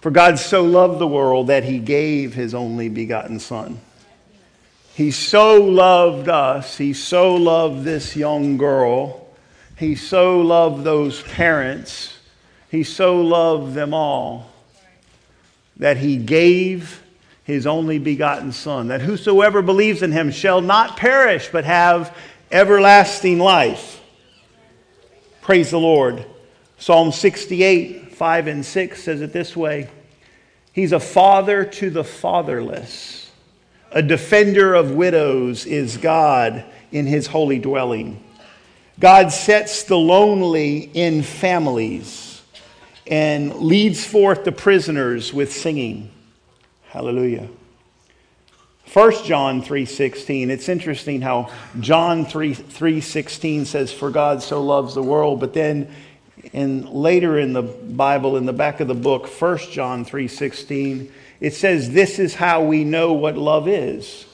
For God so loved the world that he gave his only begotten Son. He so loved us. He so loved this young girl. He so loved those parents. He so loved them all that he gave his only begotten Son, that whosoever believes in him shall not perish but have everlasting life. Praise the Lord. Psalm 68, 5 and 6 says it this way He's a father to the fatherless, a defender of widows is God in his holy dwelling. God sets the lonely in families and leads forth the prisoners with singing. Hallelujah. 1 John 3:16. It's interesting how John 3 3:16 says for God so loves the world, but then in later in the Bible in the back of the book 1 John 3:16, it says this is how we know what love is.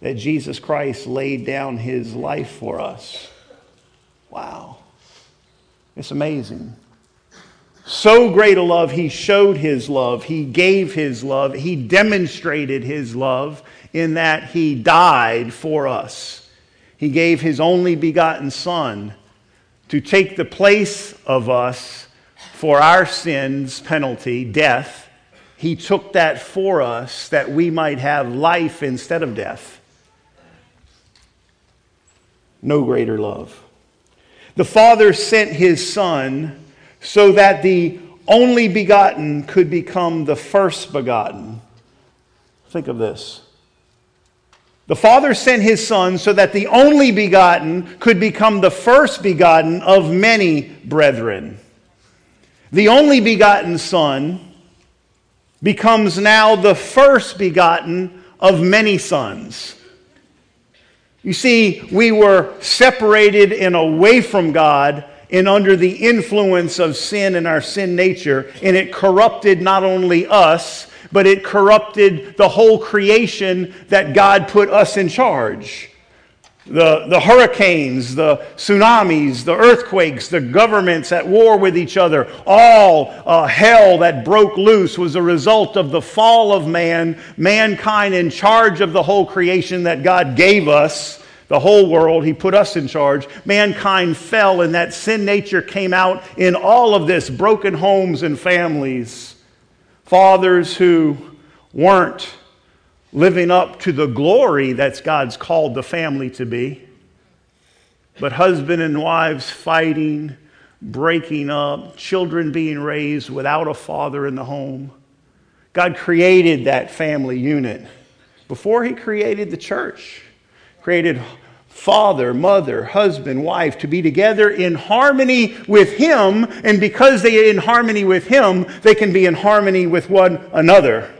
That Jesus Christ laid down his life for us. Wow. It's amazing. So great a love, he showed his love. He gave his love. He demonstrated his love in that he died for us. He gave his only begotten Son to take the place of us for our sins' penalty, death. He took that for us that we might have life instead of death. No greater love. The Father sent his Son so that the only begotten could become the first begotten. Think of this. The Father sent his Son so that the only begotten could become the first begotten of many brethren. The only begotten Son becomes now the first begotten of many sons. You see, we were separated and away from God and under the influence of sin and our sin nature, and it corrupted not only us, but it corrupted the whole creation that God put us in charge. The, the hurricanes, the tsunamis, the earthquakes, the governments at war with each other, all uh, hell that broke loose was a result of the fall of man, mankind in charge of the whole creation that God gave us the whole world. He put us in charge. Mankind fell, and that sin nature came out in all of this broken homes and families. Fathers who weren't living up to the glory that's God's called the family to be, but husband and wives fighting, breaking up, children being raised without a father in the home. God created that family unit before He created the church, created father, mother, husband, wife to be together in harmony with Him. And because they are in harmony with Him, they can be in harmony with one another.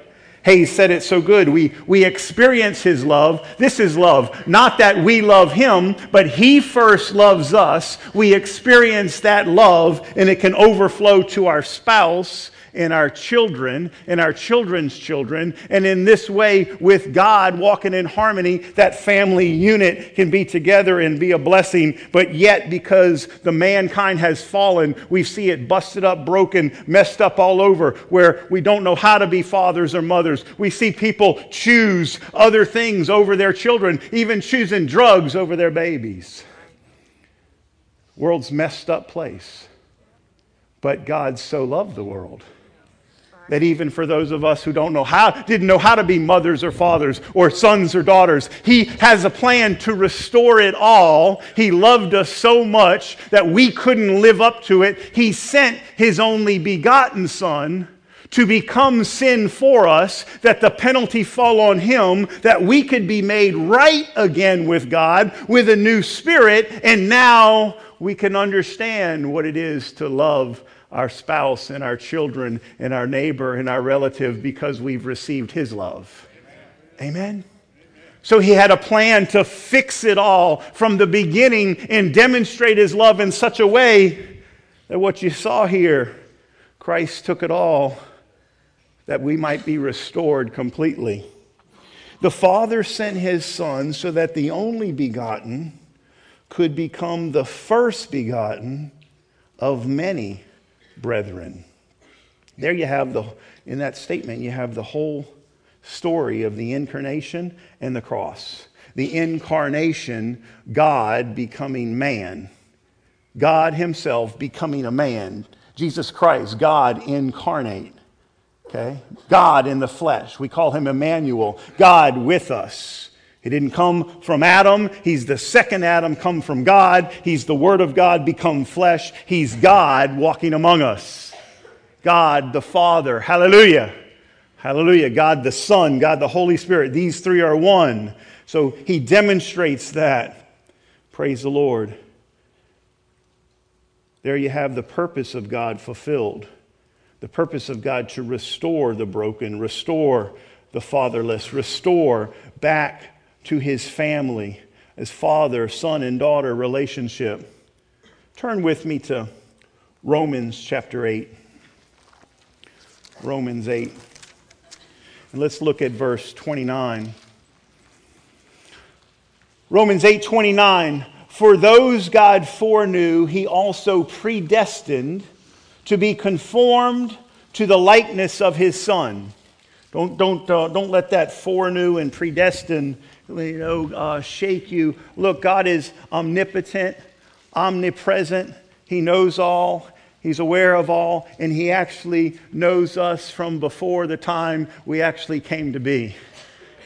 Hey, said it so good. We, we experience His love. This is love. Not that we love Him, but He first loves us. We experience that love, and it can overflow to our spouse and our children and our children's children. And in this way, with God walking in harmony, that family unit can be together and be a blessing. But yet, because the mankind has fallen, we see it busted up, broken, messed up all over, where we don't know how to be fathers or mothers. We see people choose other things over their children, even choosing drugs over their babies. World's messed up place. But God so loved the world that even for those of us who don't know how, didn't know how to be mothers or fathers or sons or daughters, He has a plan to restore it all. He loved us so much that we couldn't live up to it. He sent His only begotten Son to become sin for us, that the penalty fall on him, that we could be made right again with God with a new spirit, and now we can understand what it is to love our spouse and our children and our neighbor and our relative because we've received his love. Amen. Amen. So he had a plan to fix it all from the beginning and demonstrate his love in such a way that what you saw here, Christ took it all that we might be restored completely. The Father sent his Son so that the only begotten could become the first begotten of many brethren. There you have the, in that statement, you have the whole story of the incarnation and the cross. The incarnation, God becoming man. God Himself becoming a man. Jesus Christ, God incarnate. Okay? God in the flesh. We call Him Emmanuel, God with us. He didn't come from Adam. He's the second Adam come from God. He's the Word of God become flesh. He's God walking among us. God the Father. Hallelujah. Hallelujah. God the Son, God the Holy Spirit. These three are one. So he demonstrates that. Praise the Lord. There you have the purpose of God fulfilled. The purpose of God to restore the broken, restore the fatherless, restore back to his family as father, son, and daughter relationship. Turn with me to Romans chapter 8. Romans 8. And let's look at verse 29. Romans 8:29 For those God foreknew he also predestined to be conformed to the likeness of his son. Don't, don't, uh, don't let that foreknew and predestined you know, uh, shake you. Look, God is omnipotent, omnipresent. He knows all. He's aware of all, and He actually knows us from before the time we actually came to be.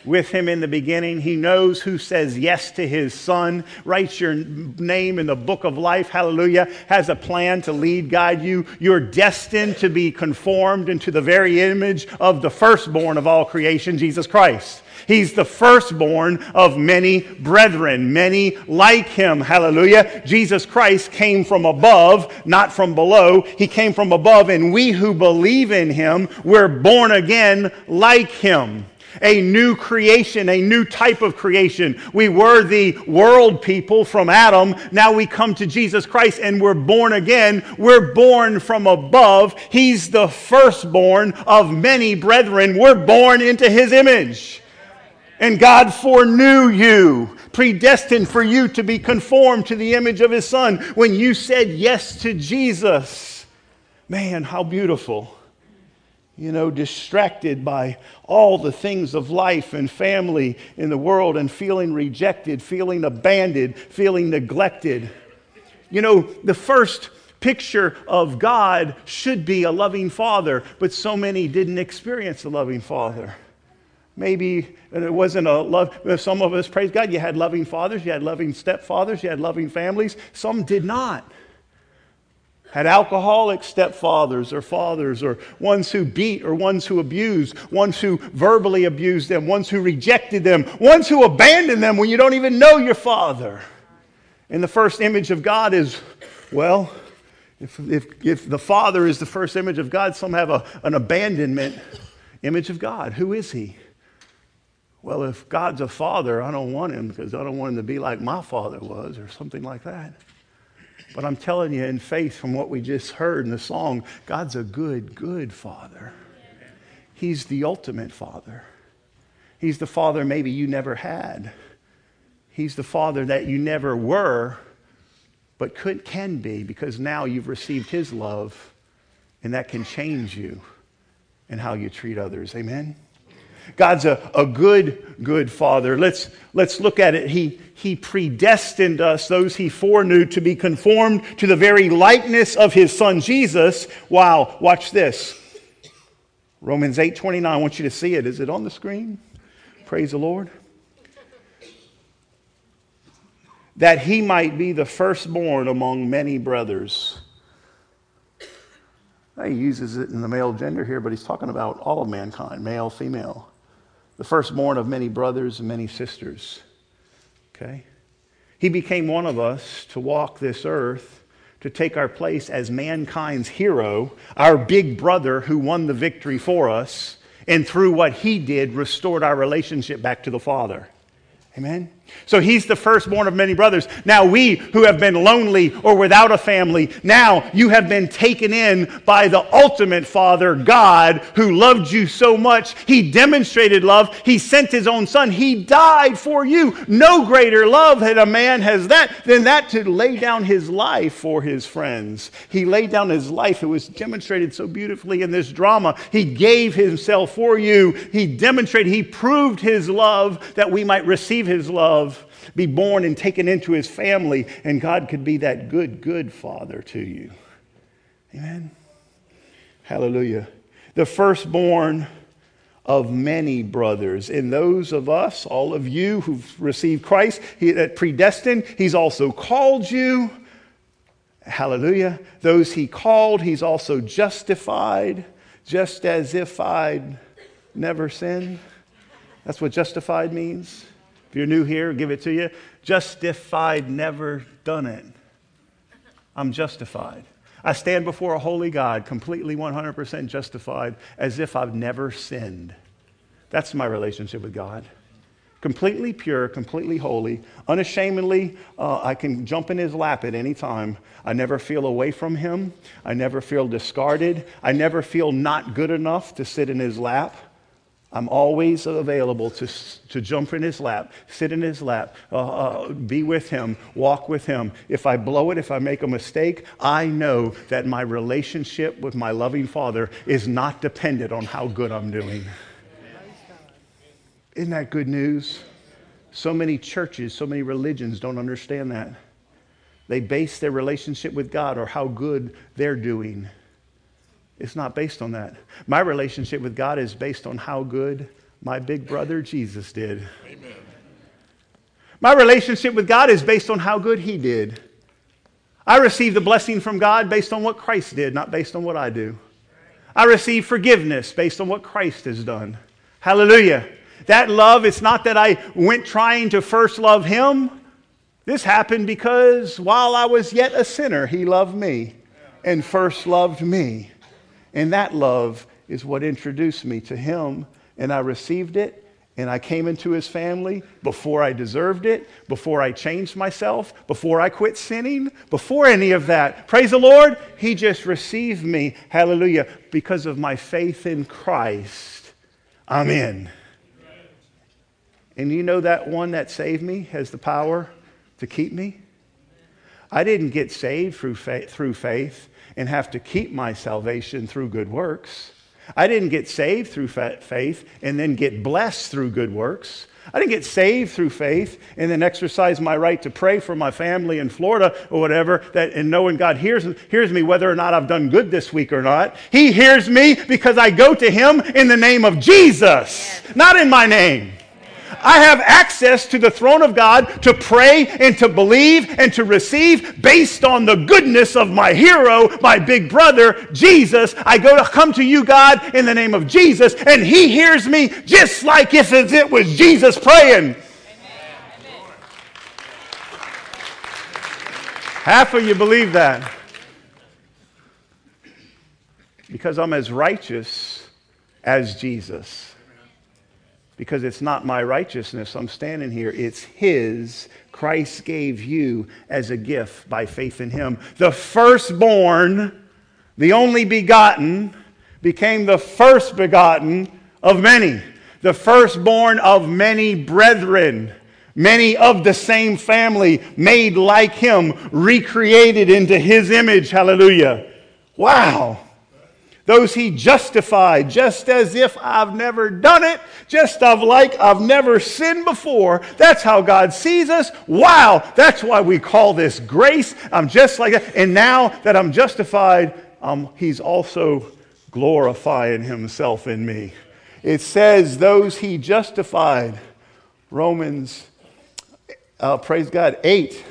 With Him in the beginning, He knows who says yes to His Son, writes your name in the book of life, hallelujah, has a plan to lead, guide you. You're destined to be conformed into the very image of the firstborn of all creation, Jesus Christ. He's the firstborn of many brethren, many like him. Hallelujah. Jesus Christ came from above, not from below. He came from above, and we who believe in him, we're born again like him a new creation, a new type of creation. We were the world people from Adam. Now we come to Jesus Christ and we're born again. We're born from above. He's the firstborn of many brethren. We're born into his image. And God foreknew you, predestined for you to be conformed to the image of His Son. When you said yes to Jesus, man, how beautiful. You know, distracted by all the things of life and family in the world and feeling rejected, feeling abandoned, feeling neglected. You know, the first picture of God should be a loving father, but so many didn't experience a loving father. Maybe it wasn't a love. Some of us, praise God, you had loving fathers, you had loving stepfathers, you had loving families. Some did not. Had alcoholic stepfathers or fathers, or ones who beat, or ones who abused, ones who verbally abused them, ones who rejected them, ones who abandoned them when you don't even know your father. And the first image of God is, well, if, if, if the Father is the first image of God, some have a, an abandonment image of God. Who is He? well, if God's a father, I don't want him because I don't want him to be like my father was or something like that. But I'm telling you, in faith, from what we just heard in the song, God's a good, good father. He's the ultimate father. He's the father maybe you never had. He's the father that you never were, but could, can be because now you've received his love, and that can change you and how you treat others. Amen? God's a, a good, good father. Let's, let's look at it. He, he predestined us, those he foreknew, to be conformed to the very likeness of his son Jesus. Wow, watch this. Romans 8 29. I want you to see it. Is it on the screen? Praise the Lord. That he might be the firstborn among many brothers. He uses it in the male gender here, but he's talking about all of mankind, male, female the firstborn of many brothers and many sisters. Okay? He became one of us to walk this earth, to take our place as mankind's hero, our big brother who won the victory for us, and through what he did, restored our relationship back to the Father. Amen? So he's the firstborn of many brothers. Now we who have been lonely or without a family, now you have been taken in by the ultimate Father, God, who loved you so much. He demonstrated love. He sent his own son. He died for you. No greater love that a man has that than that to lay down his life for his friends. He laid down his life. It was demonstrated so beautifully in this drama. He gave himself for you. He demonstrated, he proved his love that we might receive his love be born and taken into his family, and God could be that good, good father to you. Amen. Hallelujah. The firstborn of many brothers. And those of us, all of you who've received Christ, he, that predestined, he's also called you. Hallelujah. Those he called, he's also justified, just as if I'd never sinned. That's what justified means. You're new here, give it to you. Justified, never done it. I'm justified. I stand before a holy God, completely 100% justified, as if I've never sinned. That's my relationship with God. Completely pure, completely holy, unashamedly, uh, I can jump in his lap at any time. I never feel away from him. I never feel discarded. I never feel not good enough to sit in his lap. I'm always available to, to jump in his lap, sit in his lap, uh, uh, be with him, walk with him. If I blow it, if I make a mistake, I know that my relationship with my loving father is not dependent on how good I'm doing. Isn't that good news? So many churches, so many religions don't understand that. They base their relationship with God or how good they're doing. It's not based on that. My relationship with God is based on how good my big brother Jesus did. Amen. My relationship with God is based on how good he did. I receive the blessing from God based on what Christ did, not based on what I do. I receive forgiveness based on what Christ has done. Hallelujah. That love, it's not that I went trying to first love him. This happened because while I was yet a sinner, he loved me and first loved me. And that love is what introduced me to him. And I received it. And I came into his family before I deserved it, before I changed myself, before I quit sinning, before any of that. Praise the Lord. He just received me. Hallelujah. Because of my faith in Christ, I'm in. And you know that one that saved me has the power to keep me? I didn't get saved through faith, through faith and have to keep my salvation through good works. I didn't get saved through faith and then get blessed through good works. I didn't get saved through faith and then exercise my right to pray for my family in Florida or whatever, that, and knowing God hears, hears me whether or not I've done good this week or not. He hears me because I go to Him in the name of Jesus, not in my name. I have access to the throne of God to pray and to believe and to receive based on the goodness of my hero, my big brother, Jesus. I go to come to you, God, in the name of Jesus, and He hears me just like if it was Jesus praying. Half of you believe that. Because I'm as righteous as Jesus because it's not my righteousness. I'm standing here. It's His. Christ gave you as a gift by faith in Him. The firstborn, the only begotten, became the first begotten of many. The firstborn of many brethren. Many of the same family, made like him, recreated into his image. Hallelujah. Wow. Those he justified, just as if I've never done it, just of like I've never sinned before. That's how God sees us. Wow, that's why we call this grace. I'm just like that. And now that I'm justified, um, he's also glorifying himself in me. It says, those he justified. Romans, uh, praise God, 8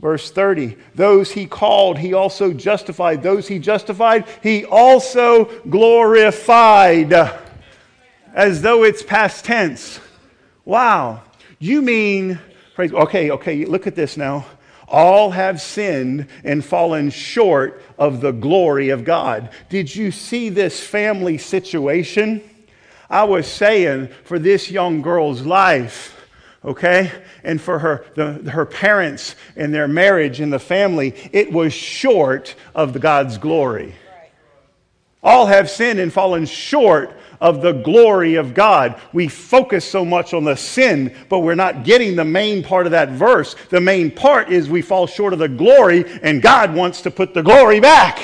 Verse 30 Those he called, he also justified. Those he justified, he also glorified. As though it's past tense. Wow. You mean, praise, okay, okay, look at this now. All have sinned and fallen short of the glory of God. Did you see this family situation? I was saying for this young girl's life, okay? And for her, the, her parents and their marriage and the family, it was short of the God's glory. All have sinned and fallen short of the glory of God. We focus so much on the sin, but we're not getting the main part of that verse. The main part is we fall short of the glory, and God wants to put the glory back.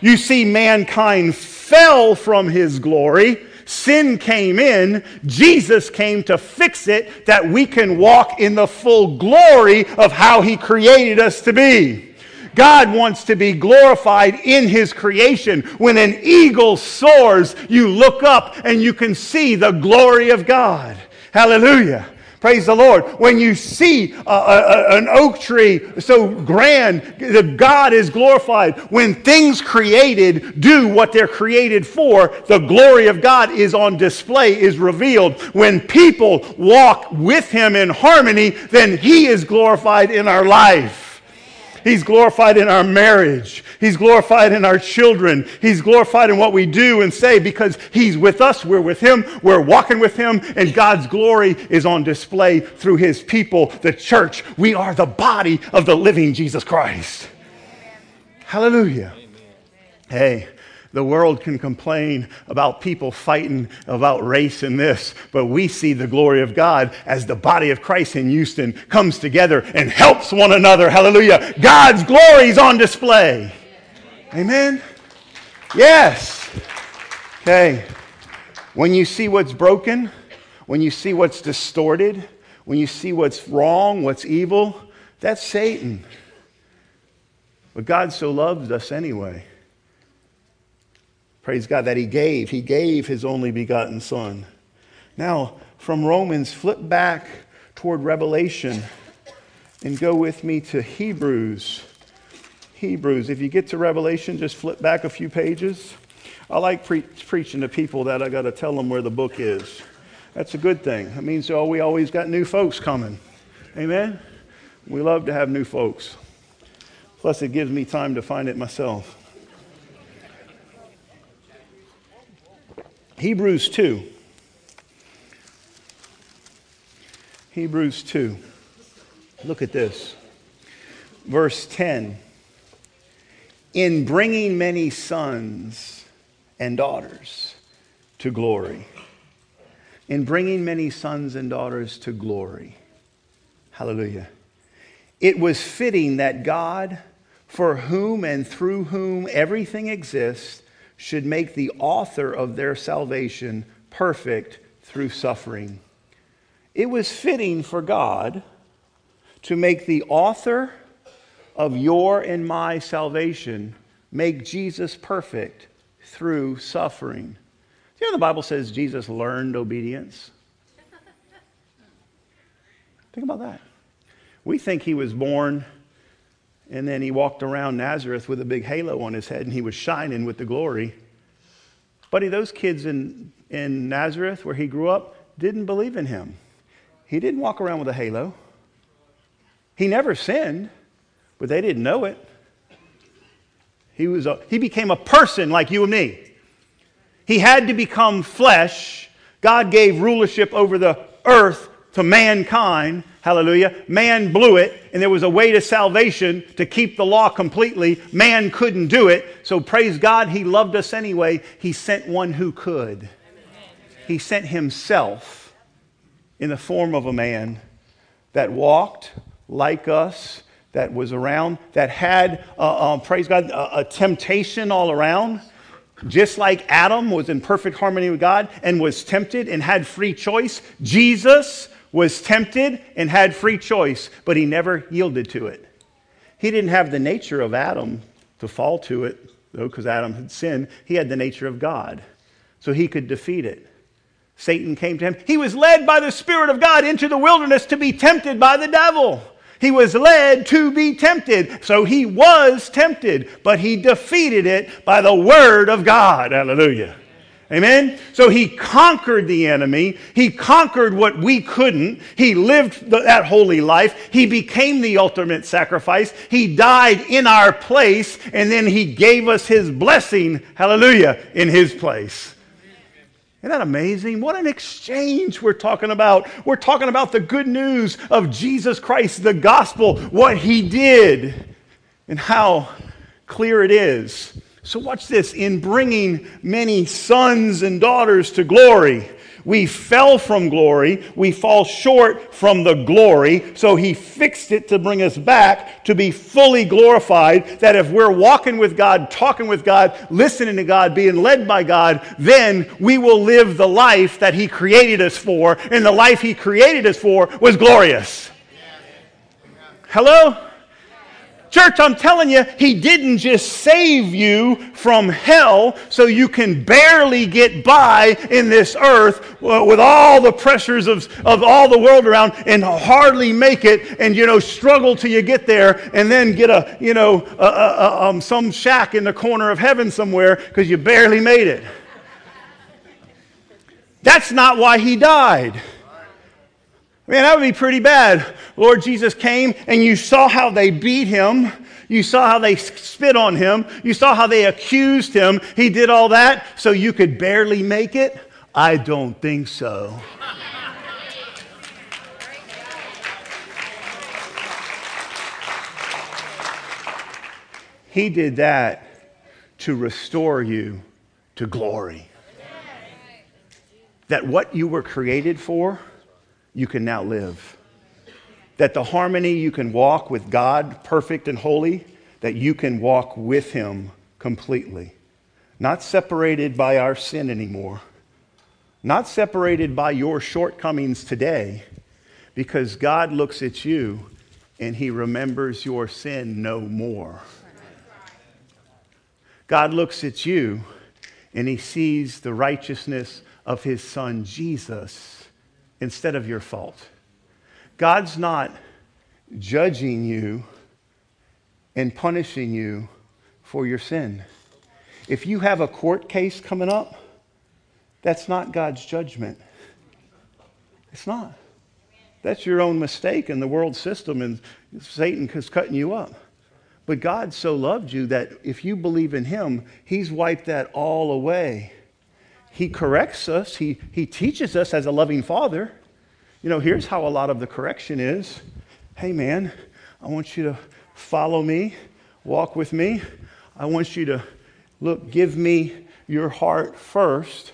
You see, mankind fell from his glory. Sin came in. Jesus came to fix it that we can walk in the full glory of how he created us to be. God wants to be glorified in his creation. When an eagle soars, you look up and you can see the glory of God. Hallelujah. Praise the Lord. When you see a, a, an oak tree so grand, the God is glorified. When things created do what they're created for, the glory of God is on display, is revealed. When people walk with Him in harmony, then He is glorified in our life. He's glorified in our marriage. He's glorified in our children. He's glorified in what we do and say because He's with us. We're with Him. We're walking with Him. And God's glory is on display through His people, the church. We are the body of the living Jesus Christ. Hallelujah. Hey, the world can complain about people fighting about race and this, but we see the glory of God as the body of Christ in Houston comes together and helps one another. Hallelujah. God's glory is on display. Amen. Yes. Okay. When you see what's broken, when you see what's distorted, when you see what's wrong, what's evil, that's Satan. But God so loves us anyway. Praise God that He gave. He gave His only begotten Son. Now, from Romans, flip back toward Revelation and go with me to Hebrews. Hebrews. If you get to Revelation, just flip back a few pages. I like pre- preaching to people that I got to tell them where the book is. That's a good thing. That means oh, we always got new folks coming. Amen? We love to have new folks. Plus, it gives me time to find it myself. Hebrews 2. Hebrews 2. Look at this. Verse 10. In bringing many sons and daughters to glory. In bringing many sons and daughters to glory. Hallelujah. It was fitting that God, for whom and through whom everything exists, should make the author of their salvation perfect through suffering. It was fitting for God to make the author of your and my salvation make Jesus perfect through suffering. You know, the Bible says Jesus learned obedience. Think about that. We think he was born and then he walked around Nazareth with a big halo on his head and he was shining with the glory. Buddy, those kids in, in Nazareth where he grew up didn't believe in him. He didn't walk around with a halo. He never sinned, but they didn't know it. He, was a, he became a person like you and me. He had to become flesh. God gave rulership over the earth to mankind Hallelujah. Man blew it, and there was a way to salvation to keep the law completely. Man couldn't do it. So praise God, He loved us anyway. He sent one who could. He sent Himself in the form of a man that walked like us, that was around, that had, uh, uh, praise God, a, a temptation all around just like Adam was in perfect harmony with God and was tempted and had free choice, Jesus was tempted and had free choice, but he never yielded to it. He didn't have the nature of Adam to fall to it, though, because Adam had sinned. He had the nature of God, so he could defeat it. Satan came to him. He was led by the Spirit of God into the wilderness to be tempted by the devil. He was led to be tempted. So he was tempted, but he defeated it by the word of God. Hallelujah. Amen? So he conquered the enemy. He conquered what we couldn't. He lived that holy life. He became the ultimate sacrifice. He died in our place, and then he gave us his blessing, hallelujah, in his place. Isn't that amazing? What an exchange we're talking about. We're talking about the good news of Jesus Christ, the gospel, what he did, and how clear it is. So, watch this in bringing many sons and daughters to glory. We fell from glory. We fall short from the glory. So he fixed it to bring us back to be fully glorified. That if we're walking with God, talking with God, listening to God, being led by God, then we will live the life that he created us for. And the life he created us for was glorious. Hello? Church, I'm telling you, He didn't just save you from hell so you can barely get by in this earth uh, with all the pressures of, of all the world around and hardly make it and, you know, struggle till you get there and then get a, you know, a, a, um, some shack in the corner of heaven somewhere because you barely made it. That's not why He died. Man, that would be pretty bad. Lord Jesus came and you saw how they beat him. You saw how they spit on him. You saw how they accused him. He did all that so you could barely make it? I don't think so. He did that to restore you to glory. That what you were created for you can now live. That the harmony you can walk with God, perfect and holy, that you can walk with Him completely. Not separated by our sin anymore, not separated by your shortcomings today, because God looks at you and He remembers your sin no more. God looks at you and He sees the righteousness of His Son Jesus instead of your fault. God's not judging you and punishing you for your sin. If you have a court case coming up, that's not God's judgment. It's not. That's your own mistake in the world system, and Satan is cutting you up. But God so loved you that if you believe in Him, He's wiped that all away. He corrects us, he, he teaches us as a loving father. You know, here's how a lot of the correction is Hey, man, I want you to follow me, walk with me. I want you to look, give me your heart first,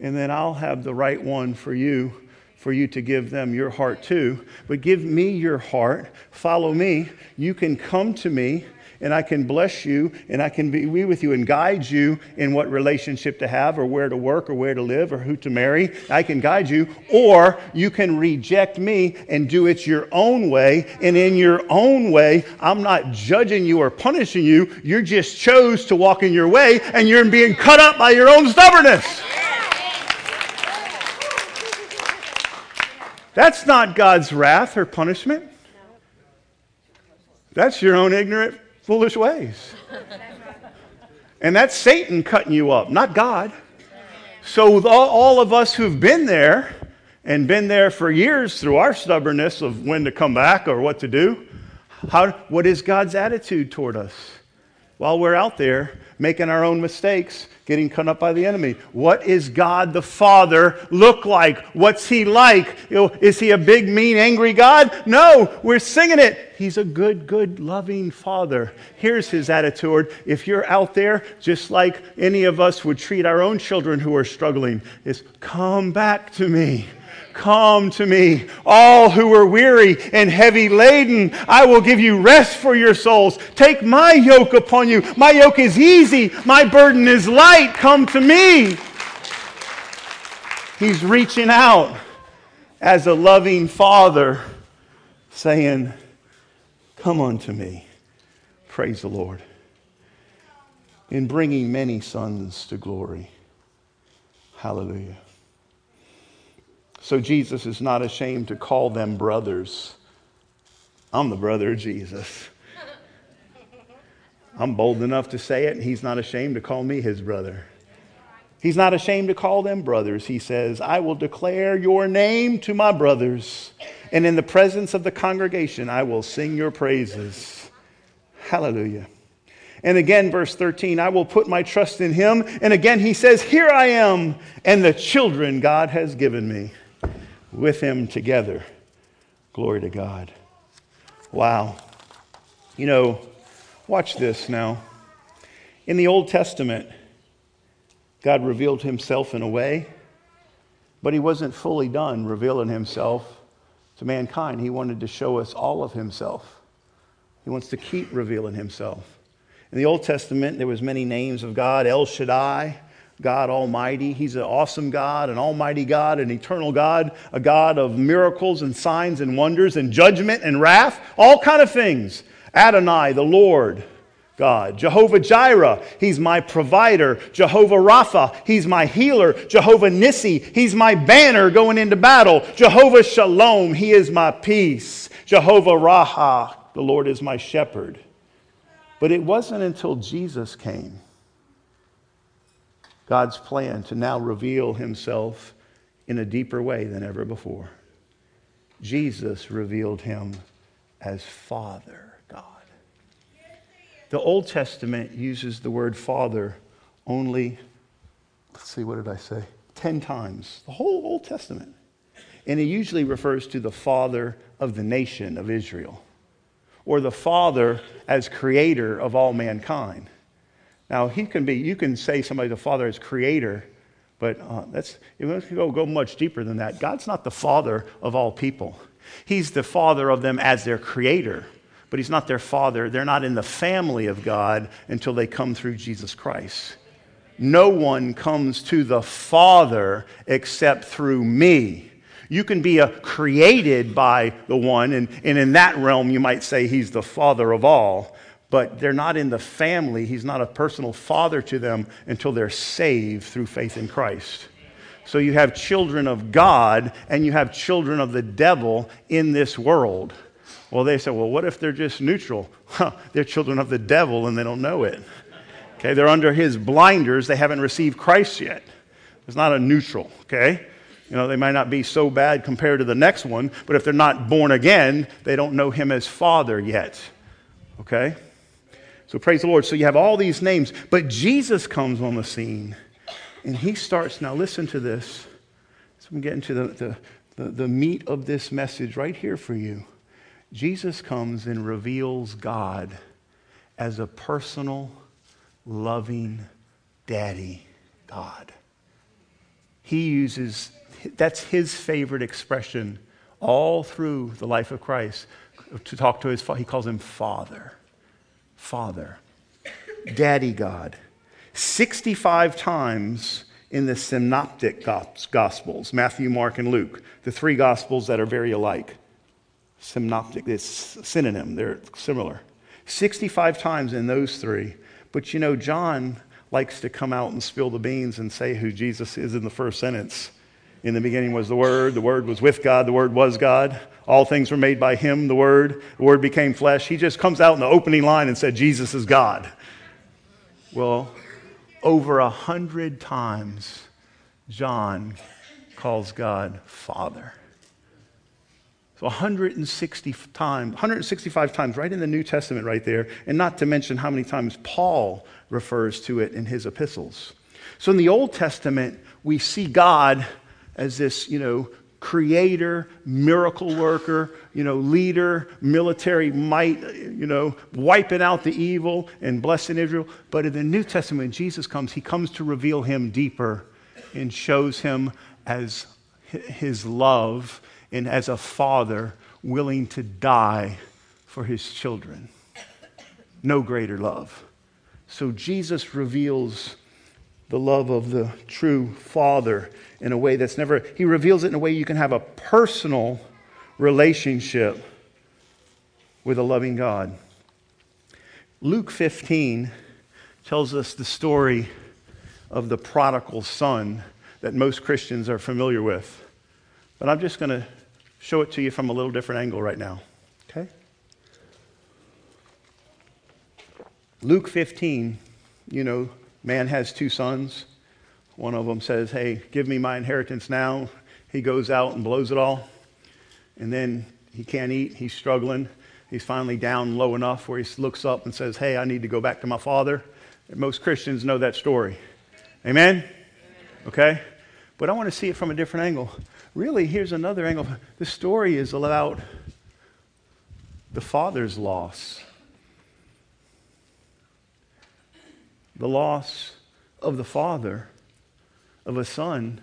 and then I'll have the right one for you for you to give them your heart too. But give me your heart, follow me. You can come to me and I can bless you and I can be with you and guide you in what relationship to have or where to work or where to live or who to marry. I can guide you. Or you can reject me and do it your own way. And in your own way, I'm not judging you or punishing you. You just chose to walk in your way and you're being cut up by your own stubbornness. That's not God's wrath or punishment. That's your own ignorant foolish ways. And that's Satan cutting you up, not God. So, with all, all, of us who've been there and been there for years through our stubbornness of when to come back or what to do, how, what is God's attitude toward us? While we're out there making our own mistakes, getting cut up by the enemy. What is God the Father look like? What's he like? Is he a big, mean, angry God? No, we're singing it. He's a good, good, loving Father. Here's his attitude. If you're out there, just like any of us would treat our own children who are struggling, is come back to me. Come to me, all who are weary and heavy laden. I will give you rest for your souls. Take my yoke upon you. My yoke is easy, my burden is light. Come to me. He's reaching out as a loving father, saying, Come unto me. Praise the Lord. In bringing many sons to glory. Hallelujah. So Jesus is not ashamed to call them brothers. I'm the brother of Jesus. I'm bold enough to say it, and he's not ashamed to call me his brother. He's not ashamed to call them brothers. He says, I will declare your name to my brothers, and in the presence of the congregation, I will sing your praises. Hallelujah. And again, verse 13, I will put my trust in him. And again, he says, Here I am, and the children God has given me with him together. Glory to God. Wow. You know, watch this now. In the Old Testament, God revealed himself in a way, but he wasn't fully done revealing himself to mankind. He wanted to show us all of himself. He wants to keep revealing himself. In the Old Testament, there was many names of God, El Shaddai, God Almighty. He's an awesome God, an almighty God, an eternal God, a God of miracles and signs and wonders and judgment and wrath, all kind of things. Adonai, the Lord God. Jehovah Jireh, he's my provider. Jehovah Rapha, he's my healer. Jehovah Nissi, he's my banner going into battle. Jehovah Shalom, he is my peace. Jehovah Raha, the Lord is my shepherd. But it wasn't until Jesus came, God's plan to now reveal himself in a deeper way than ever before. Jesus revealed him as Father God. The Old Testament uses the word Father only, let's see, what did I say? 10 times. The whole Old Testament. And it usually refers to the father of the nation of Israel or the Father as creator of all mankind. Now, he can be, you can say somebody the Father is creator, but uh, that's, it can go, go much deeper than that. God's not the Father of all people, He's the Father of them as their creator, but He's not their Father. They're not in the family of God until they come through Jesus Christ. No one comes to the Father except through me. You can be a created by the one, and, and in that realm, you might say he's the father of all, but they're not in the family. He's not a personal father to them until they're saved through faith in Christ. So you have children of God and you have children of the devil in this world. Well, they say, well, what if they're just neutral? Huh, they're children of the devil and they don't know it. Okay, they're under his blinders. They haven't received Christ yet. It's not a neutral, okay? You know, they might not be so bad compared to the next one, but if they're not born again, they don't know him as Father yet. Okay? So praise the Lord. So you have all these names, but Jesus comes on the scene and he starts. Now, listen to this. So I'm getting to the, the, the, the meat of this message right here for you. Jesus comes and reveals God as a personal, loving daddy God. He uses that's his favorite expression all through the life of Christ to talk to his father. He calls him Father. Father. Daddy God. 65 times in the synoptic gospels Matthew, Mark, and Luke, the three gospels that are very alike. Synoptic, it's synonym, they're similar. 65 times in those three. But you know, John likes to come out and spill the beans and say who Jesus is in the first sentence. In the beginning was the Word, the Word was with God, the Word was God. All things were made by Him, the Word. The Word became flesh. He just comes out in the opening line and said, Jesus is God. Well, over a hundred times, John calls God Father. So 160 times, 165 times right in the New Testament right there, and not to mention how many times Paul refers to it in his epistles. So in the Old Testament, we see God as this, you know, creator, miracle worker, you know, leader, military might, you know, wiping out the evil and blessing Israel. But in the New Testament, when Jesus comes, he comes to reveal him deeper and shows him as his love and as a father willing to die for his children. No greater love. So Jesus reveals the love of the true Father in a way that's never, He reveals it in a way you can have a personal relationship with a loving God. Luke 15 tells us the story of the prodigal son that most Christians are familiar with. But I'm just going to show it to you from a little different angle right now. Okay? Luke 15, you know, Man has two sons. One of them says, Hey, give me my inheritance now. He goes out and blows it all. And then he can't eat. He's struggling. he's finally down low enough where he looks up and says, Hey, I need to go back to my father. Most Christians know that story. Amen? Okay? But I want to see it from a different angle. Really, here's another angle. The story is about the father's loss. The loss of the father, of a son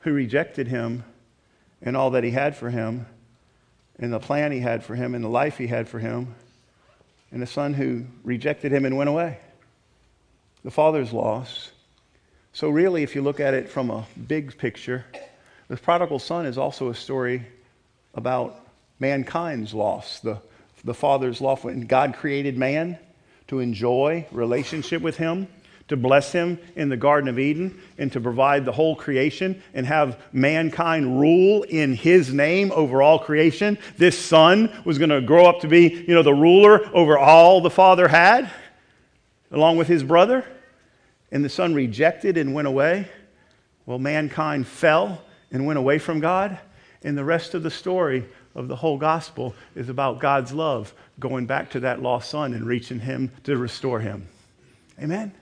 who rejected him and all that he had for him, and the plan he had for him, and the life he had for him, and a son who rejected him and went away. The father's loss. So, really, if you look at it from a big picture, the prodigal son is also a story about mankind's loss, the, the father's loss. When God created man to enjoy relationship with him, to bless him in the Garden of Eden and to provide the whole creation and have mankind rule in his name over all creation. This son was going to grow up to be, you know, the ruler over all the father had, along with his brother. And the son rejected and went away. Well, mankind fell and went away from God. And the rest of the story of the whole gospel is about God's love going back to that lost son and reaching him to restore him. Amen.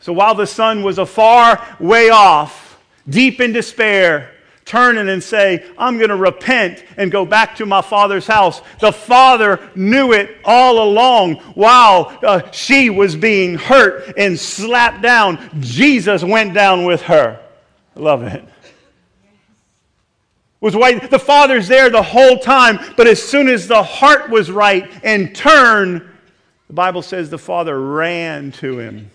So while the son was a far way off, deep in despair, turning and say, I'm going to repent and go back to my father's house. The father knew it all along while uh, she was being hurt and slapped down. Jesus went down with her. Love it. Was why the father's there the whole time, but as soon as the heart was right and turned, the Bible says the father ran to him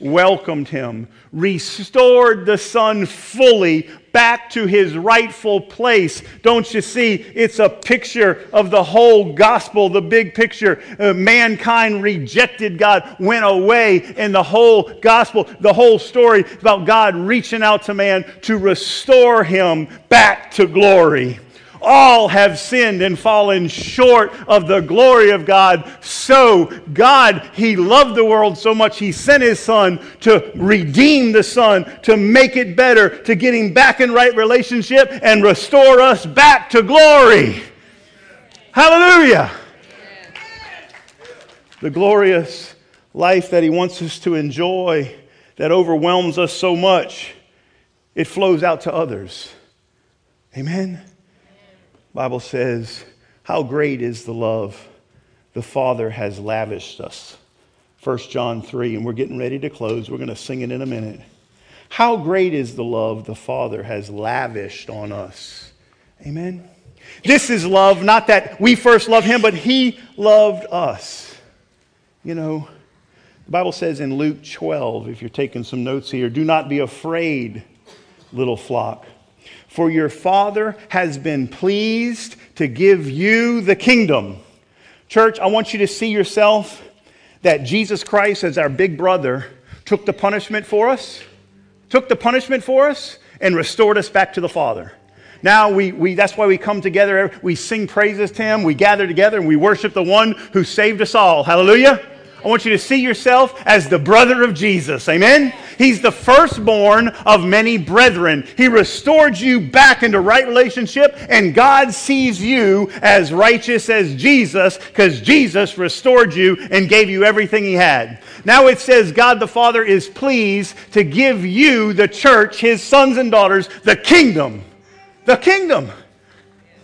welcomed him, restored the son fully back to his rightful place. Don't you see? It's a picture of the whole gospel, the big picture. Uh, mankind rejected God, went away, and the whole gospel, the whole story about God reaching out to man to restore him back to glory all have sinned and fallen short of the glory of God. So, God, He loved the world so much, He sent His Son to redeem the Son, to make it better, to get Him back in right relationship and restore us back to glory. Hallelujah. The glorious life that He wants us to enjoy that overwhelms us so much, it flows out to others. Amen. Bible says, How great is the love the Father has lavished us. 1 John 3, and we're getting ready to close. We're going to sing it in a minute. How great is the love the Father has lavished on us. Amen. This is love, not that we first love Him, but He loved us. You know, the Bible says in Luke 12, if you're taking some notes here, do not be afraid, little flock for your Father has been pleased to give you the kingdom. Church, I want you to see yourself that Jesus Christ, as our big brother, took the punishment for us, took the punishment for us, and restored us back to the Father. Now, we, we, that's why we come together. We sing praises to Him. We gather together and we worship the one who saved us all. Hallelujah. I want you to see yourself as the brother of Jesus. Amen? He's the firstborn of many brethren. He restored you back into right relationship, and God sees you as righteous as Jesus because Jesus restored you and gave you everything He had. Now it says God the Father is pleased to give you, the church, His sons and daughters, the kingdom. The kingdom.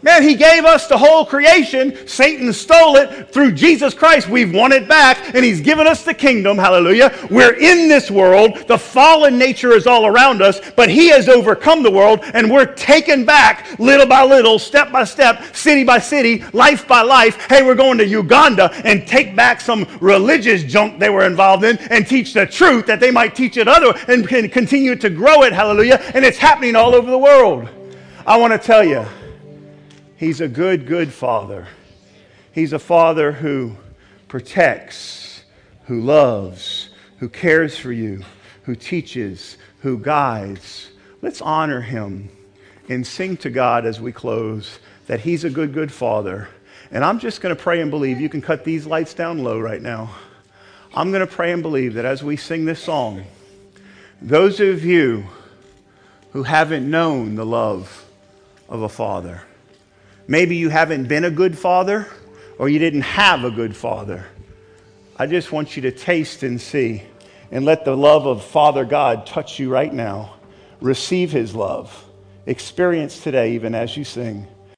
Man, he gave us the whole creation. Satan stole it through Jesus Christ. We've won it back, and he's given us the kingdom. Hallelujah. We're in this world. The fallen nature is all around us, but he has overcome the world, and we're taken back little by little, step by step, city by city, life by life. Hey, we're going to Uganda and take back some religious junk they were involved in and teach the truth that they might teach it other and continue to grow it. Hallelujah. And it's happening all over the world. I want to tell you. He's a good, good father. He's a father who protects, who loves, who cares for you, who teaches, who guides. Let's honor him and sing to God as we close that he's a good, good father. And I'm just going to pray and believe. You can cut these lights down low right now. I'm going to pray and believe that as we sing this song, those of you who haven't known the love of a father, Maybe you haven't been a good father or you didn't have a good father. I just want you to taste and see and let the love of Father God touch you right now. Receive his love. Experience today, even as you sing.